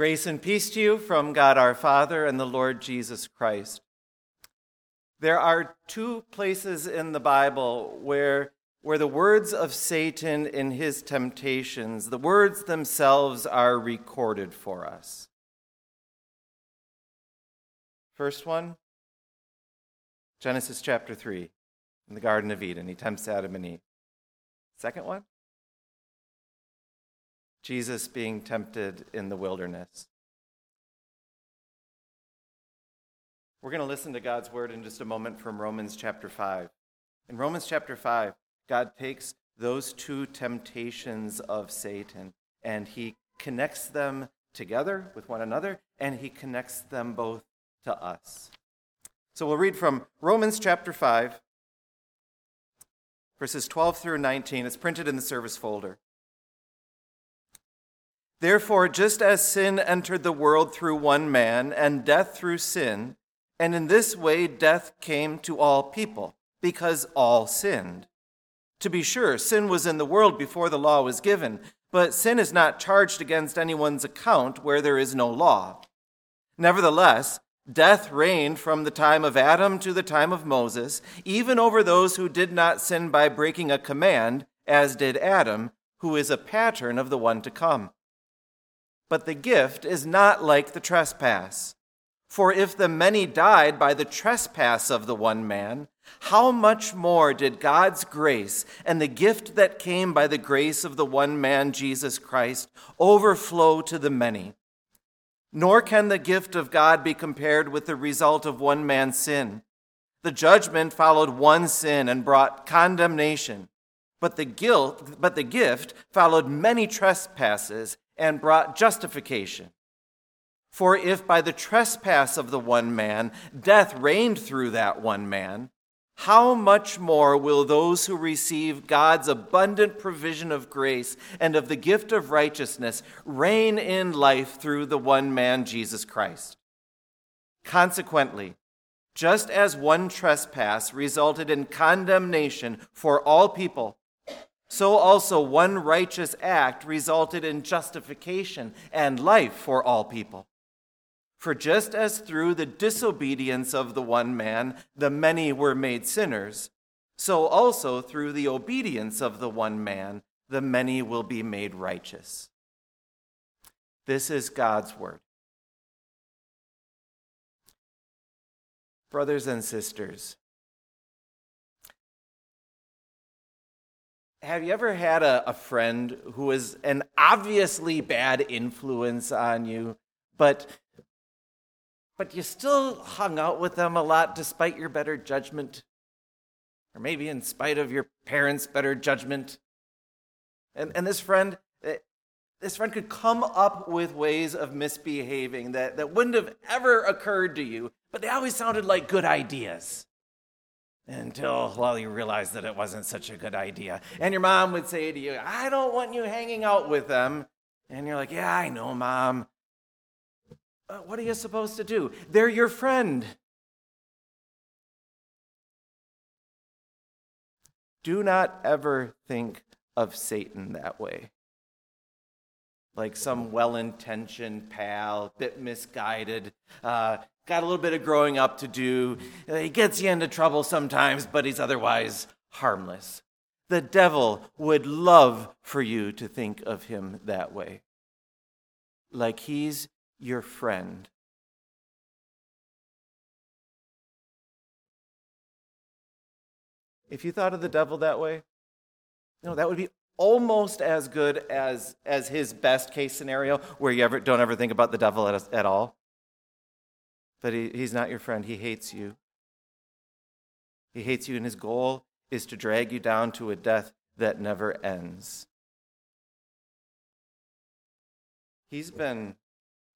Grace and peace to you from God our Father and the Lord Jesus Christ. There are two places in the Bible where, where the words of Satan in his temptations, the words themselves are recorded for us. First one, Genesis chapter 3, in the Garden of Eden. He tempts Adam and Eve. Second one, Jesus being tempted in the wilderness. We're going to listen to God's word in just a moment from Romans chapter 5. In Romans chapter 5, God takes those two temptations of Satan and he connects them together with one another and he connects them both to us. So we'll read from Romans chapter 5, verses 12 through 19. It's printed in the service folder. Therefore, just as sin entered the world through one man, and death through sin, and in this way death came to all people, because all sinned. To be sure, sin was in the world before the law was given, but sin is not charged against anyone's account where there is no law. Nevertheless, death reigned from the time of Adam to the time of Moses, even over those who did not sin by breaking a command, as did Adam, who is a pattern of the one to come. But the gift is not like the trespass. For if the many died by the trespass of the one man, how much more did God's grace and the gift that came by the grace of the one man, Jesus Christ, overflow to the many? Nor can the gift of God be compared with the result of one man's sin. The judgment followed one sin and brought condemnation, but the guilt, but the gift followed many trespasses and brought justification. For if by the trespass of the one man death reigned through that one man, how much more will those who receive God's abundant provision of grace and of the gift of righteousness reign in life through the one man, Jesus Christ? Consequently, just as one trespass resulted in condemnation for all people, so also one righteous act resulted in justification and life for all people. For just as through the disobedience of the one man the many were made sinners, so also through the obedience of the one man the many will be made righteous. This is God's word. Brothers and sisters, have you ever had a, a friend who was an obviously bad influence on you, but but you still hung out with them a lot despite your better judgment? Or maybe in spite of your parents' better judgment? And, and this friend, eh, this friend could come up with ways of misbehaving that, that wouldn't have ever occurred to you, but they always sounded like good ideas until, well, you realized that it wasn't such a good idea. And your mom would say to you, I don't want you hanging out with them. And you're like, yeah, I know, mom. But what are you supposed to do? They're your friend. Do not ever think of Satan that way. Like some well intentioned pal, bit misguided, uh, got a little bit of growing up to do. He gets you into trouble sometimes, but he's otherwise harmless. The devil would love for you to think of him that way. Like he's your friend. If you thought of the devil that way, no, that would be almost as good as, as his best case scenario, where you ever, don't ever think about the devil at, at all. But he, he's not your friend. He hates you. He hates you, and his goal is to drag you down to a death that never ends. He's been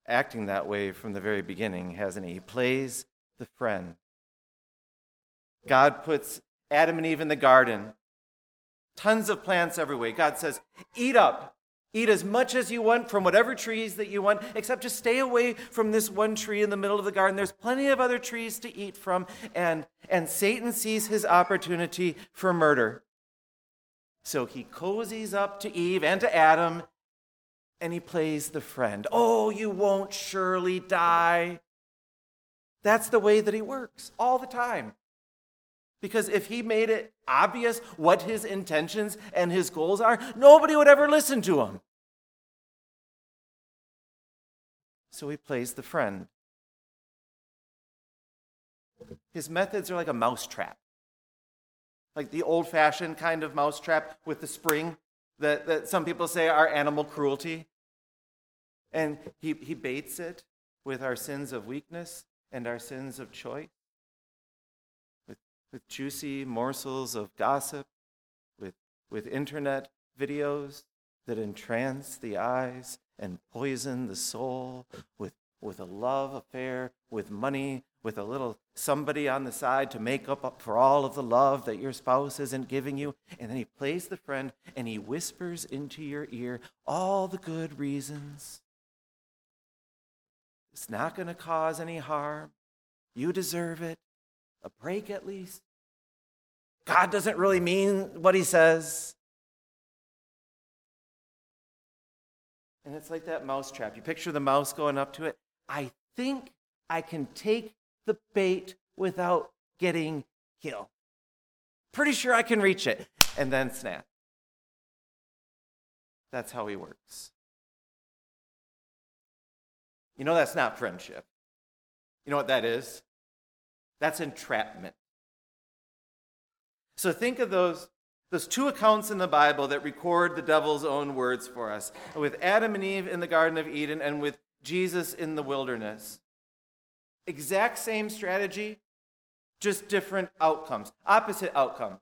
acting that way from the very beginning, hasn't he? He plays the friend. God puts Adam and Eve in the garden, tons of plants everywhere. God says, Eat up, Eat as much as you want from whatever trees that you want, except just stay away from this one tree in the middle of the garden. There's plenty of other trees to eat from. And, and Satan sees his opportunity for murder. So he cozies up to Eve and to Adam, and he plays the friend. Oh, you won't surely die. That's the way that he works all the time. Because if he made it obvious what his intentions and his goals are, nobody would ever listen to him. So he plays the friend. His methods are like a mousetrap, like the old fashioned kind of mousetrap with the spring that, that some people say are animal cruelty. And he, he baits it with our sins of weakness and our sins of choice, with, juicy morsels of gossip, with, with internet videos that entrance the eyes and poison the soul, with, with a love affair, with money, with a little somebody on the side to make up for all of the love that your spouse isn't giving you. And then he plays the friend and he whispers into your ear all the good reasons. It's not going to cause any harm. You deserve it. A break at least. God doesn't really mean what he says. And it's like that mouse trap. You picture the mouse going up to it. I think I can take the bait without getting killed. Pretty sure I can reach it. And then snap. That's how he works. You know, that's not friendship. You know what that is? That's entrapment. So think of those, those two accounts in the Bible that record the devil's own words for us with Adam and Eve in the Garden of Eden and with Jesus in the wilderness. Exact same strategy, just different outcomes, opposite outcomes.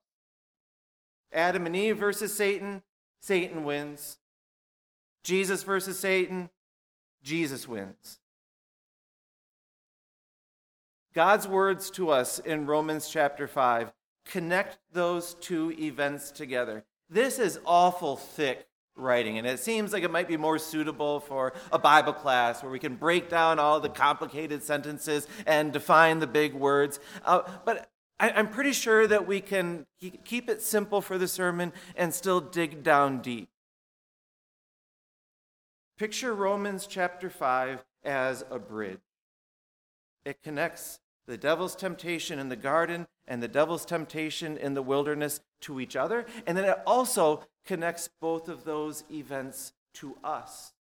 Adam and Eve versus Satan, Satan wins. Jesus versus Satan, Jesus wins. God's words to us in Romans chapter 5 connect those two events together. This is awful thick writing. And it seems like it might be more suitable for a Bible class where we can break down all the complicated sentences and define the big words. Uh, but I, I'm pretty sure that we can keep it simple for the sermon and still dig down deep. Picture Romans chapter 5 as a bridge. It connects the devil's temptation in the garden and the devil's temptation in the wilderness to each other. And then it also connects both of those events to us.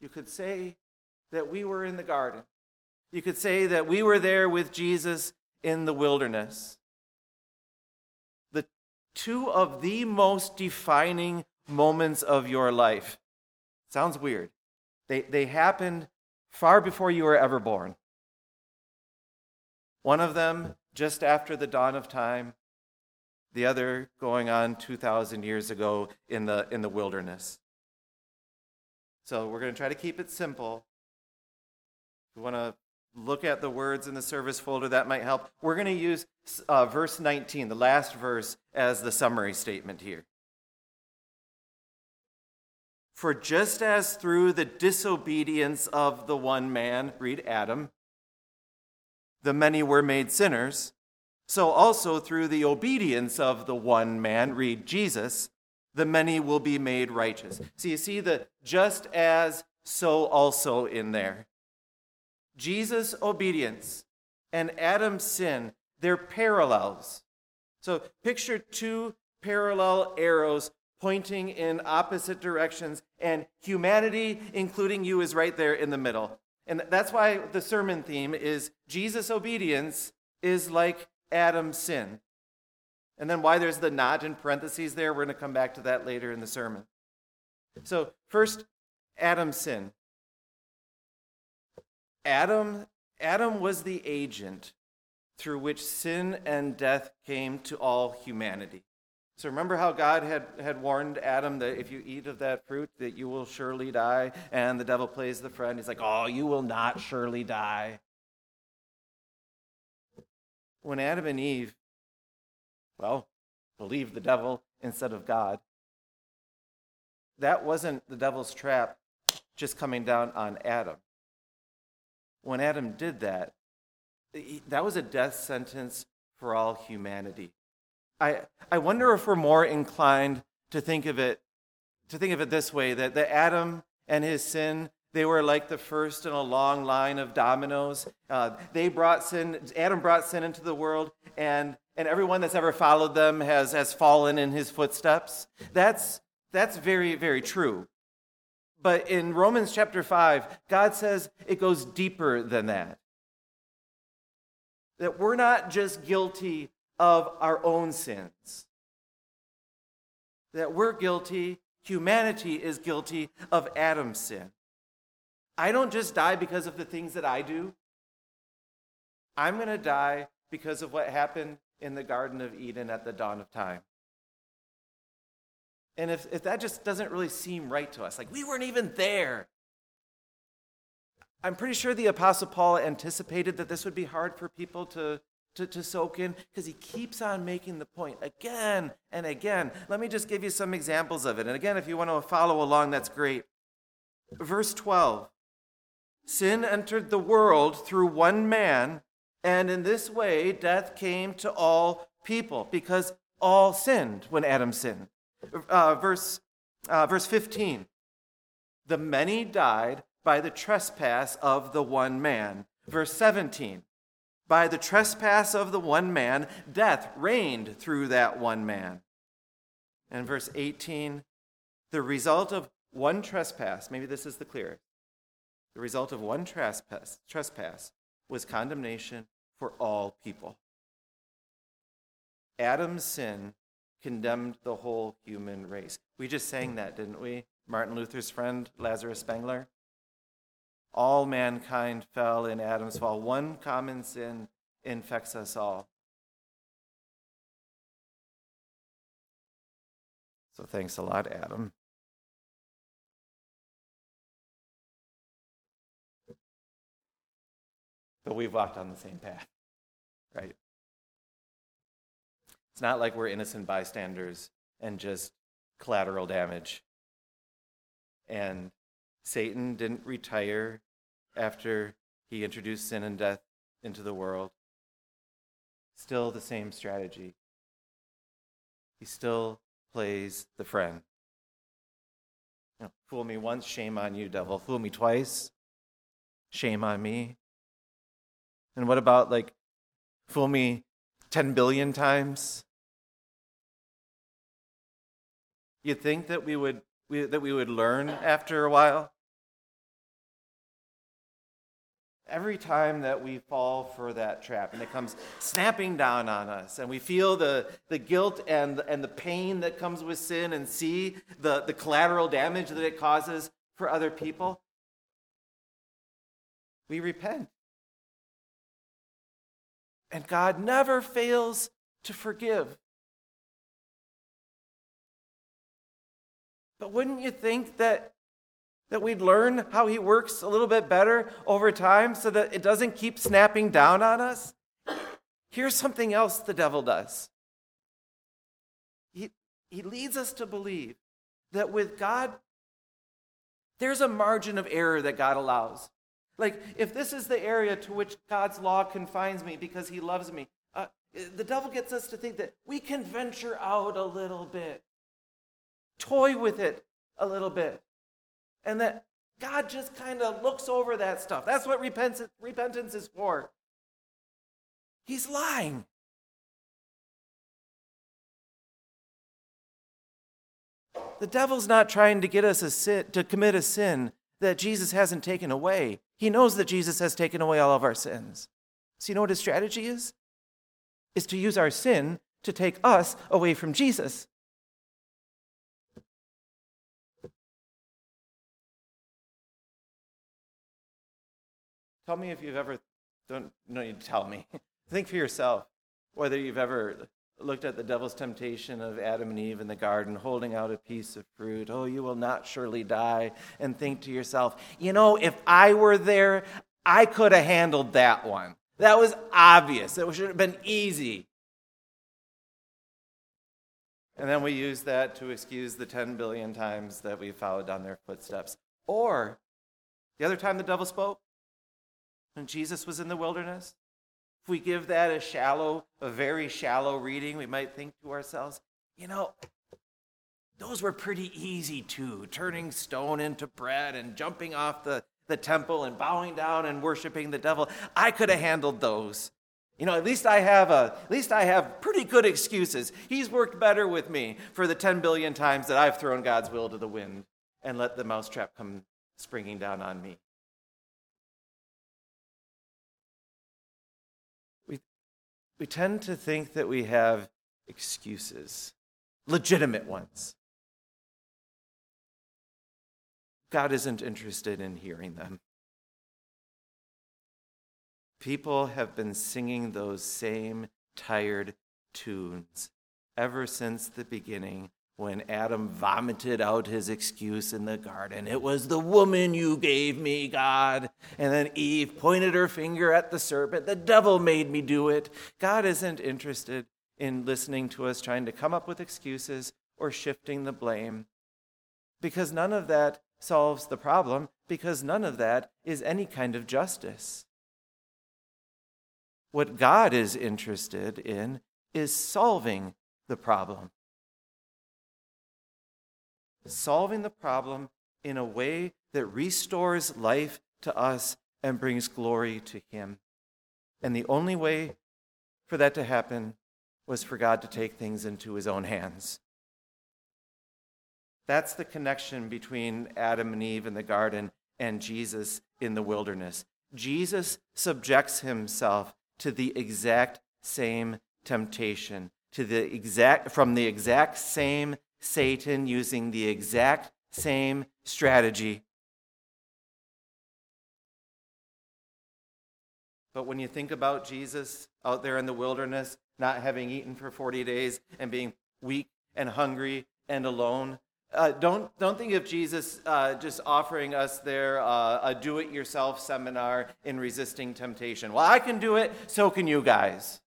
You could say that we were in the garden. You could say that we were there with Jesus in the wilderness. The two of the most defining moments of your life. Sounds weird. They, they happened far before you were ever born. One of them just after the dawn of time, the other going on 2,000 years ago in the, in the wilderness. So we're going to try to keep it simple. If you want to look at the words in the service folder, that might help. We're going to use uh, verse 19, the last verse, as the summary statement here. For just as through the disobedience of the one man, read Adam, the many were made sinners, so also through the obedience of the one man, read Jesus, the many will be made righteous. So you see the just as, so also in there. Jesus' obedience and Adam's sin, they're parallels. So picture two parallel arrows pointing in opposite directions, and humanity, including you, is right there in the middle. And that's why the sermon theme is Jesus' obedience is like Adam's sin. And then why there's the not in parentheses there, we're going to come back to that later in the sermon. So, first, Adam's sin. Adam, Adam was the agent through which sin and death came to all humanity. So remember how God had, had warned Adam that if you eat of that fruit, that you will surely die. And the devil plays the friend. He's like, oh, you will not surely die. When Adam and Eve, well, believed the devil instead of God, that wasn't the devil's trap just coming down on Adam. When Adam did that, that was a death sentence for all humanity. I, I wonder if we're more inclined to think of it to think of it this way that, that Adam and his sin, they were like the first in a long line of dominoes. Uh, they brought sin, Adam brought sin into the world, and, and everyone that's ever followed them has, has fallen in his footsteps. That's, that's very, very true. But in Romans chapter 5, God says it goes deeper than that. That we're not just guilty of our own sins, that we're guilty, humanity is guilty of Adam's sin. I don't just die because of the things that I do. I'm going to die because of what happened in the Garden of Eden at the dawn of time. And if, if that just doesn't really seem right to us, like we weren't even there. I'm pretty sure the Apostle Paul anticipated that this would be hard for people to, to, to soak in because he keeps on making the point again and again. Let me just give you some examples of it. And again, if you want to follow along, that's great. Verse 12 Sin entered the world through one man, and in this way death came to all people because all sinned when Adam sinned. Uh, verse, uh, verse 15 The many died by the trespass of the one man. Verse 17 By the trespass of the one man, death reigned through that one man. And verse 18 The result of one trespass, maybe this is the clearest, the result of one trespass, trespass was condemnation for all people. Adam's sin condemned the whole human race. We just sang that, didn't we? Martin Luther's friend, Lazarus Spengler. All mankind fell in Adam's fall. One common sin infects us all. So thanks a lot, Adam. But we've walked on the same path, right? It's not like we're innocent bystanders and just collateral damage. And Satan didn't retire after he introduced sin and death into the world. Still the same strategy. He still plays the friend. You know, fool me once, shame on you, devil. Fool me twice, shame on me. And what about like fool me 10 billion times? You'd think that we would we, that we would learn after a while? Every time that we fall for that trap and it comes snapping down on us and we feel the, the guilt and, and the pain that comes with sin and see the, the collateral damage that it causes for other people, we repent. And God never fails to forgive. But wouldn't you think that, that we'd learn how He works a little bit better over time so that it doesn't keep snapping down on us? Here's something else the devil does he, he leads us to believe that with God, there's a margin of error that God allows. Like, if this is the area to which God's law confines me because he loves me, uh, the devil gets us to think that we can venture out a little bit, toy with it a little bit, and that God just kind of looks over that stuff. That's what repentance, repentance is for. He's lying. The devil's not trying to get us a sin, to commit a sin that Jesus hasn't taken away. He knows that Jesus has taken away all of our sins. So, you know what his strategy is? Is to use our sin to take us away from Jesus. Tell me if you've ever, don't, no, you tell me. Think for yourself whether you've ever looked at the devil's temptation of Adam and Eve in the garden, holding out a piece of fruit. Oh, you will not surely die. And think to yourself, you know, if I were there, I could have handled that one. That was obvious. It should have been easy. And then we use that to excuse the 10 billion times that we followed down their footsteps. Or the other time the devil spoke, when Jesus was in the wilderness, if we give that a shallow, a very shallow reading, we might think to ourselves, you know, those were pretty easy too, turning stone into bread and jumping off the, the temple and bowing down and worshiping the devil. I could have handled those. You know, at least I have a at least I have pretty good excuses. He's worked better with me for the 10 billion times that I've thrown God's will to the wind and let the mousetrap come springing down on me. We tend to think that we have excuses, legitimate ones. God isn't interested in hearing them. People have been singing those same tired tunes ever since the beginning when Adam vomited out his excuse in the garden. It was the woman you gave me, God. And then Eve pointed her finger at the serpent. The devil made me do it. God isn't interested in listening to us trying to come up with excuses or shifting the blame because none of that solves the problem, because none of that is any kind of justice. What God is interested in is solving the problem solving the problem in a way that restores life to us and brings glory to Him. And the only way for that to happen was for God to take things into His own hands. That's the connection between Adam and Eve in the garden and Jesus in the wilderness. Jesus subjects himself to the exact same temptation, to the exact from the exact same Satan using the exact same strategy. But when you think about Jesus out there in the wilderness, not having eaten for 40 days and being weak and hungry and alone, uh, don't, don't think of Jesus uh, just offering us there uh, a do it yourself seminar in resisting temptation. Well, I can do it, so can you guys.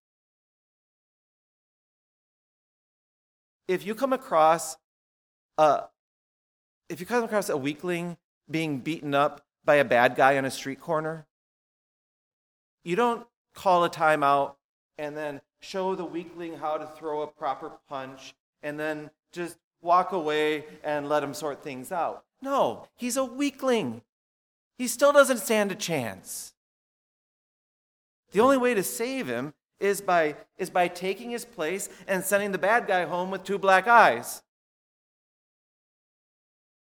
If you come across a, if you come across a weakling being beaten up by a bad guy on a street corner, you don't call a timeout and then show the weakling how to throw a proper punch and then just walk away and let him sort things out. No, he's a weakling. He still doesn't stand a chance. The only way to save him is by, is by taking his place and sending the bad guy home with two black eyes.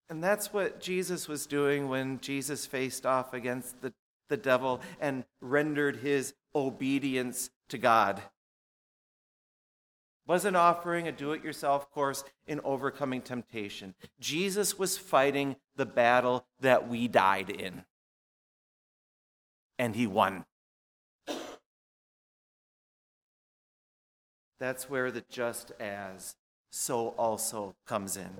And that's what Jesus was doing when Jesus faced off against the, the devil and rendered his obedience to God. Wasn't offering a do it yourself course in overcoming temptation. Jesus was fighting the battle that we died in. And he won. That's where the just as, so also comes in.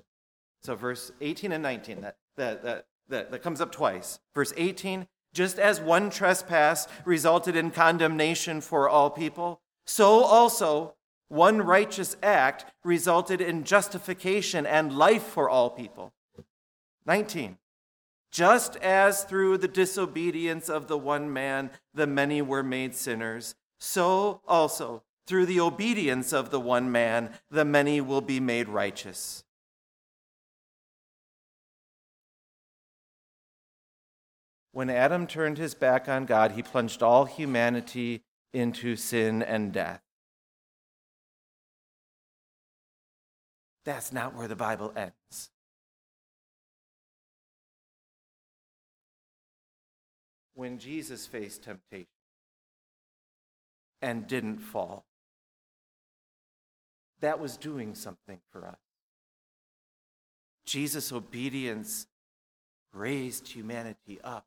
So, verse 18 and 19, that, that, that, that, that comes up twice. Verse 18, just as one trespass resulted in condemnation for all people, so also one righteous act resulted in justification and life for all people. 19. Just as through the disobedience of the one man the many were made sinners, so also through the obedience of the one man, the many will be made righteous. When Adam turned his back on God, he plunged all humanity into sin and death. That's not where the Bible ends. When Jesus faced temptation and didn't fall, that was doing something for us. Jesus' obedience raised humanity up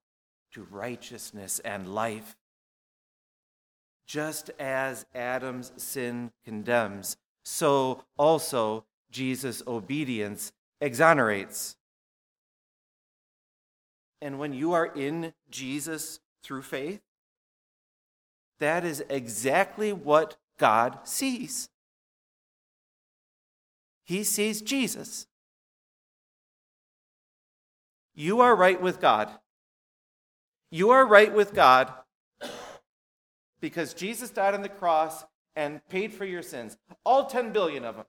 to righteousness and life. Just as Adam's sin condemns, so also Jesus' obedience exonerates. And when you are in Jesus through faith, that is exactly what God sees. He sees Jesus. You are right with God. You are right with God because Jesus died on the cross and paid for your sins. All 10 billion of them.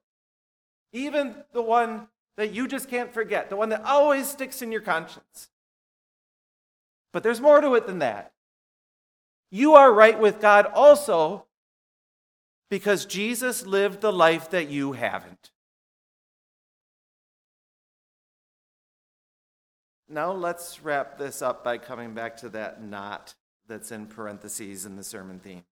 Even the one that you just can't forget, the one that always sticks in your conscience. But there's more to it than that. You are right with God also because Jesus lived the life that you haven't. Now let's wrap this up by coming back to that not that's in parentheses in the sermon theme.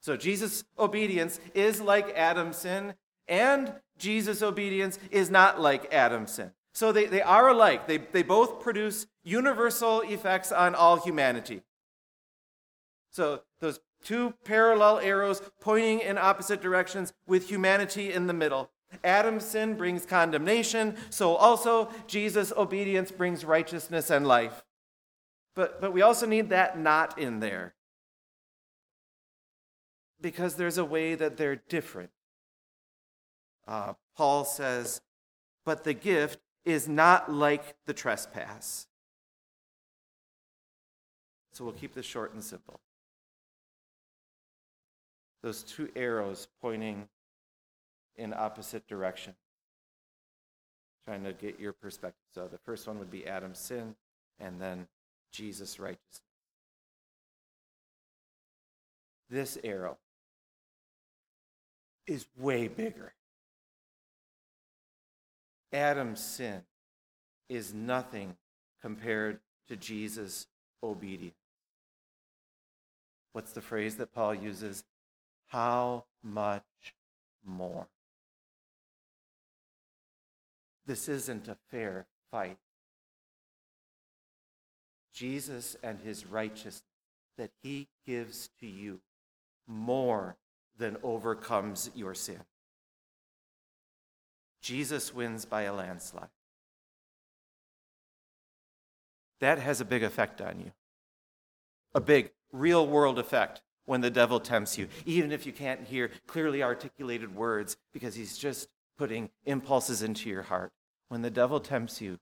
So Jesus' obedience is like Adam's sin, and Jesus' obedience is not like Adam's sin. So they, they are alike. They, they both produce universal effects on all humanity. So those two parallel arrows pointing in opposite directions with humanity in the middle. Adam's sin brings condemnation, so also Jesus' obedience brings righteousness and life. But, but we also need that not in there. Because there's a way that they're different. Uh, Paul says, but the gift is not like the trespass. So we'll keep this short and simple. Those two arrows pointing in opposite direction. Trying to get your perspective. So the first one would be Adam's sin, and then Jesus' righteousness. This arrow is way bigger. Adam's sin is nothing compared to Jesus' obedience. What's the phrase that Paul uses? How much more? This isn't a fair fight. Jesus and his righteousness that he gives to you more than overcomes your sin. Jesus wins by a landslide. That has a big effect on you. A big, real world effect when the devil tempts you, even if you can't hear clearly articulated words because he's just putting impulses into your heart. When the devil tempts you,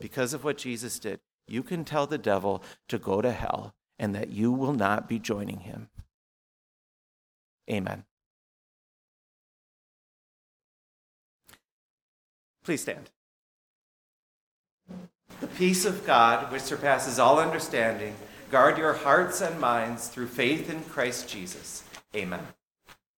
because of what Jesus did, you can tell the devil to go to hell and that you will not be joining him. Amen. Please stand. The peace of God, which surpasses all understanding, guard your hearts and minds through faith in Christ Jesus. Amen.